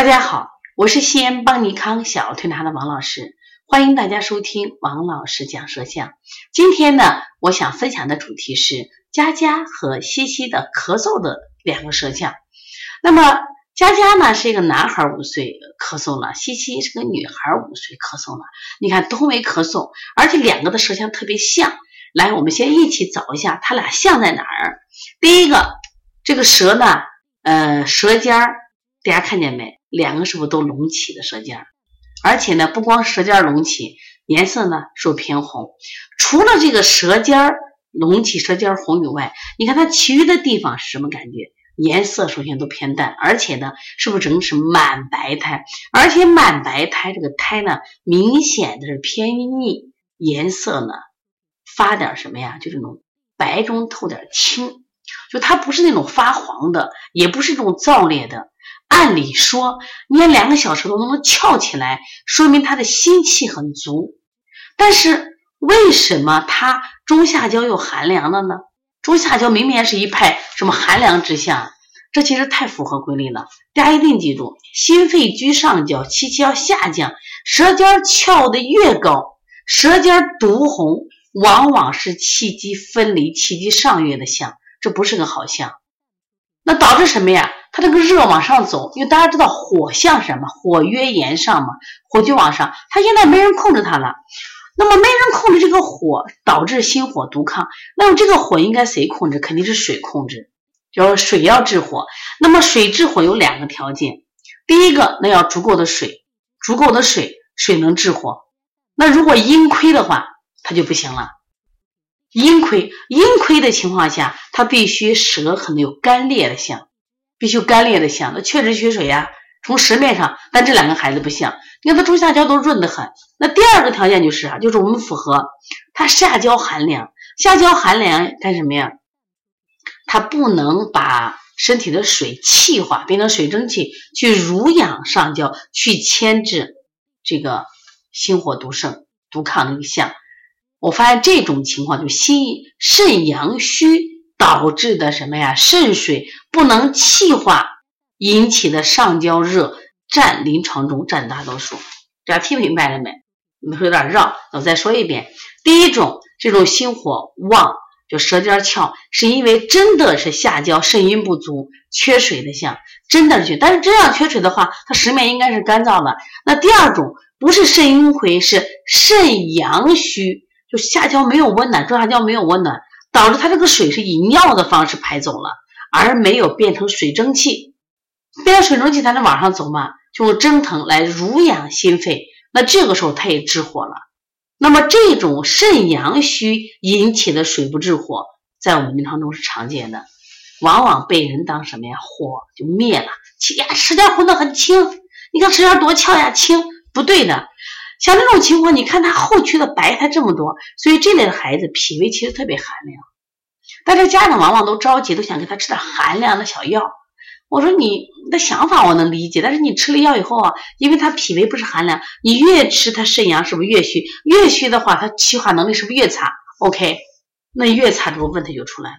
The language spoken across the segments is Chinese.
大家好，我是西安邦尼康小儿推拿的王老师，欢迎大家收听王老师讲舌象。今天呢，我想分享的主题是佳佳和西西的咳嗽的两个舌象。那么佳佳呢是一个男孩五岁咳嗽了，西西是个女孩五岁咳嗽了。你看都没咳嗽，而且两个的舌象特别像。来，我们先一起找一下它俩像在哪儿。第一个，这个舌呢，呃，舌尖儿，大家看见没？两个是不是都隆起的舌尖儿？而且呢，不光舌尖隆起，颜色呢是偏红。除了这个舌尖隆起、舌尖红以外，你看它其余的地方是什么感觉？颜色首先都偏淡，而且呢，是不是整个是满白苔？而且满白苔这个苔呢，明显的是偏腻，颜色呢发点什么呀？就这种白中透点青，就它不是那种发黄的，也不是这种燥裂的。按理说，你看两个小时头都能翘起来，说明他的心气很足。但是为什么他中下焦又寒凉了呢？中下焦明明是一派什么寒凉之象，这其实太符合规律了。大家一定记住，心肺居上焦，气气要下降，舌尖翘的越高，舌尖独红，往往是气机分离、气机上越的象，这不是个好象。那导致什么呀？这个热往上走，因为大家知道火象什么？火曰炎上嘛，火就往上。它现在没人控制它了，那么没人控制这个火，导致心火独亢。那么这个火应该谁控制？肯定是水控制，就是水要治火。那么水治火有两个条件，第一个，那要足够的水，足够的水，水能治火。那如果阴亏的话，它就不行了。阴亏，阴亏的情况下，它必须舌可能有干裂的象。必须干裂的像，那确实缺水呀。从舌面上，但这两个孩子不像，你看他中下焦都润得很。那第二个条件就是啊，就是我们符合他下焦寒凉，下焦寒凉干什么呀？他不能把身体的水气化，变成水蒸气去濡养上焦，去牵制这个心火独盛、独亢的一个象。我发现这种情况就心肾阳虚。导致的什么呀？肾水不能气化引起的上焦热占临床中占大多数。大家听明白了没？你们说有点绕，我再说一遍。第一种，这种心火旺，就舌尖翘，是因为真的是下焦肾阴不足，缺水的象，真的是。但是这样缺水的话，它实面应该是干燥的。那第二种，不是肾阴亏，是肾阳虚，就下焦没有温暖，中下焦没有温暖。导致它这个水是以尿的方式排走了，而没有变成水蒸气，变成水蒸气才能往上走嘛，就用蒸腾来濡养心肺。那这个时候它也治火了。那么这种肾阳虚引起的水不制火，在我们临床中是常见的，往往被人当什么呀？火就灭了。气呀，舌尖红的很轻，你看舌尖多翘呀，轻不对的。像这种情况，你看他后区的白苔这么多，所以这类的孩子脾胃其实特别寒凉。但是家长往往都着急，都想给他吃点寒凉的小药。我说你的想法我能理解，但是你吃了药以后啊，因为他脾胃不是寒凉，你越吃他肾阳是不是越虚？越虚的话，他气化能力是不是越差？OK，那越差，这个问题就出来了。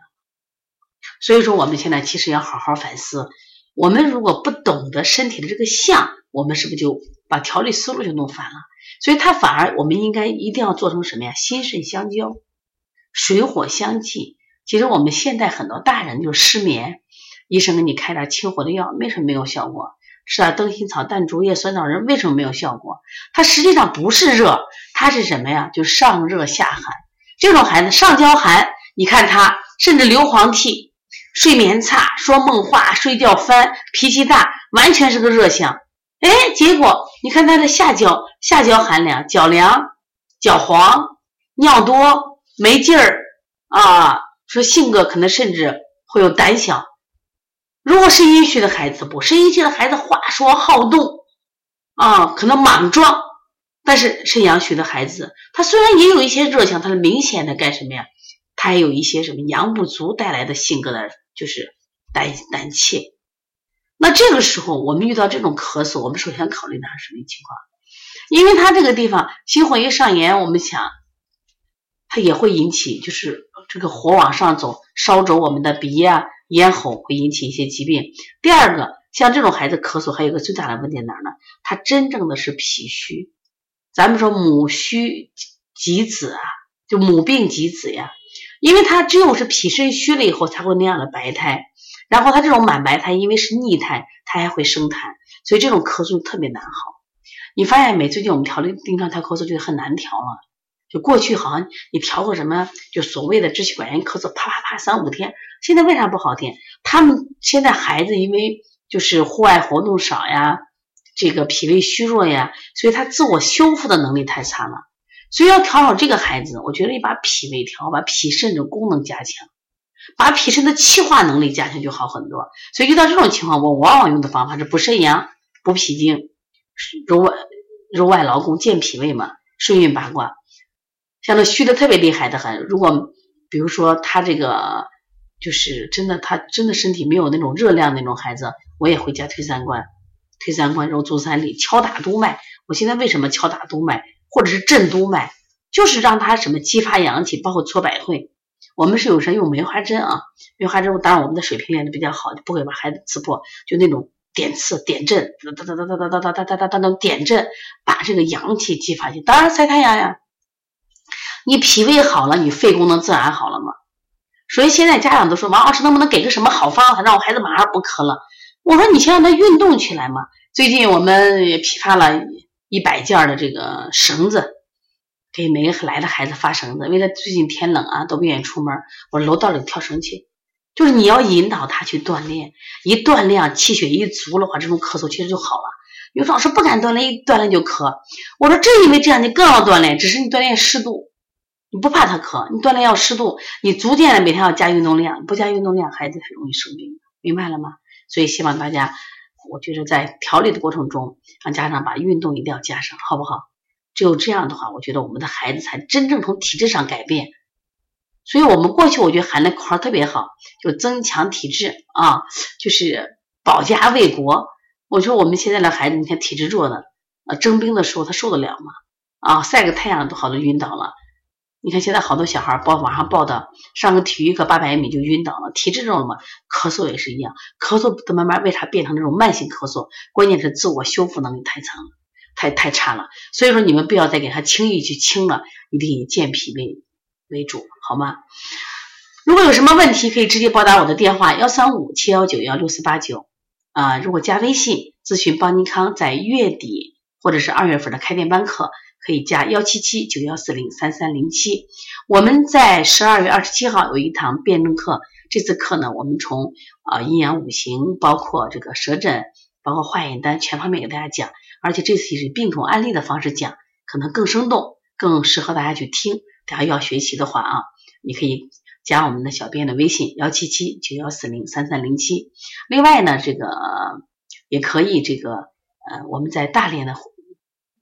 所以说，我们现在其实要好好反思。我们如果不懂得身体的这个象，我们是不是就把调理思路就弄反了？所以它反而我们应该一定要做成什么呀？心肾相交，水火相济。其实我们现在很多大人就失眠，医生给你开点清火的药，为什么没有效果？吃点灯心草、淡竹叶、酸枣仁，为什么没有效果？它实际上不是热，它是什么呀？就上热下寒。这种孩子上焦寒，你看他甚至流黄涕、睡眠差、说梦话、睡觉翻、脾气大，完全是个热象。哎，结果你看他的下焦，下焦寒凉，脚凉、脚黄、尿多、没劲儿啊，说性格可能甚至会有胆小。如果是阴虚的孩子不，是阴虚的孩子话说好动啊，可能莽撞。但是肾阳虚的孩子，他虽然也有一些热情，他是明显的干什么呀？他也有一些什么阳不足带来的性格的，就是胆胆怯。那这个时候，我们遇到这种咳嗽，我们首先考虑的是什么情况？因为它这个地方心火一上炎，我们想，它也会引起，就是这个火往上走，烧灼我们的鼻呀、咽喉会引起一些疾病。第二个，像这种孩子咳嗽还有个最大的问题哪儿呢？他真正的是脾虚。咱们说母虚及子啊，就母病及子呀，因为他只有是脾肾虚了以后才会那样的白苔，然后他这种满白苔因为是逆苔，它还会生痰，所以这种咳嗽特别难好。你发现没？最近我们调理临床调咳嗽就很难调了。就过去好像你调个什么，就所谓的支气管炎咳嗽，啪啪啪三五天，现在为啥不好听？他们现在孩子因为就是户外活动少呀，这个脾胃虚弱呀，所以他自我修复的能力太差了。所以要调好这个孩子，我觉得你把脾胃调，把脾肾的功能加强，把脾肾的气化能力加强就好很多。所以遇到这种情况，我往往用的方法是补肾阳、补脾经、揉外揉外劳宫、健脾胃嘛，顺运八卦。像那虚的特别厉害的很，如果比如说他这个就是真的，他真的身体没有那种热量那种孩子，我也会加推三关，推三关揉足三里，敲打督脉。我现在为什么敲打督脉或者是震督脉，就是让他什么激发阳气，包括搓百会。我们是有时用梅花针啊，梅花针当然我们的水平练的比较好，不会把孩子刺破，就那种点刺点阵，哒哒哒哒哒哒哒哒哒哒哒哒点阵，把这个阳气激发起。当然晒太阳呀。你脾胃好了，你肺功能自然好了嘛。所以现在家长都说，王老师能不能给个什么好方法，让我孩子马上不咳了？我说你先让他运动起来嘛。最近我们也批发了一百件的这个绳子，给每个来的孩子发绳子。为了最近天冷啊，都不愿意出门，我楼道里跳绳去。就是你要引导他去锻炼，一锻炼啊气血一足的话，这种咳嗽其实就好了。有老师不敢锻炼，一锻炼就咳。我说正因为这样，你更要锻炼，只是你锻炼适度。你不怕他咳，你锻炼要适度，你逐渐的每天要加运动量，不加运动量，孩子很容易生病，明白了吗？所以希望大家，我觉得在调理的过程中，让家长把运动一定要加上，好不好？只有这样的话，我觉得我们的孩子才真正从体质上改变。所以我们过去我觉得喊的口号特别好，就增强体质啊，就是保家卫国。我说我们现在的孩子，你看体质弱的，呃，征兵的时候他受得了吗？啊，晒个太阳都好多晕倒了。你看现在好多小孩报网上报的，上个体育课八百米就晕倒了，体质这种嘛，咳嗽也是一样，咳嗽的慢慢为啥变成那种慢性咳嗽？关键是自我修复能力太强了，太太差了。所以说你们不要再给他轻易去清了，一定以健脾胃为主，好吗？如果有什么问题，可以直接拨打我的电话幺三五七幺九幺六四八九啊。如果加微信咨询邦尼康在月底或者是二月份的开店班课。可以加幺七七九幺四零三三零七。我们在十二月二十七号有一堂辩证课，这次课呢，我们从啊阴阳五行，包括这个舌诊，包括化验单，全方面给大家讲。而且这次是病种案例的方式讲，可能更生动，更适合大家去听。大家要学习的话啊，你可以加我们的小编的微信幺七七九幺四零三三零七。另外呢，这个也可以这个呃，我们在大连的。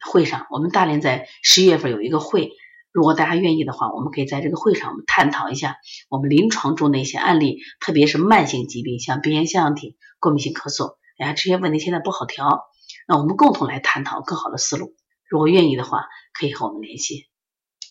会上，我们大连在十一月份有一个会，如果大家愿意的话，我们可以在这个会上我们探讨一下我们临床中的一些案例，特别是慢性疾病，像鼻炎、腺样体、过敏性咳嗽，哎呀，这些问题现在不好调，那我们共同来探讨更好的思路。如果愿意的话，可以和我们联系。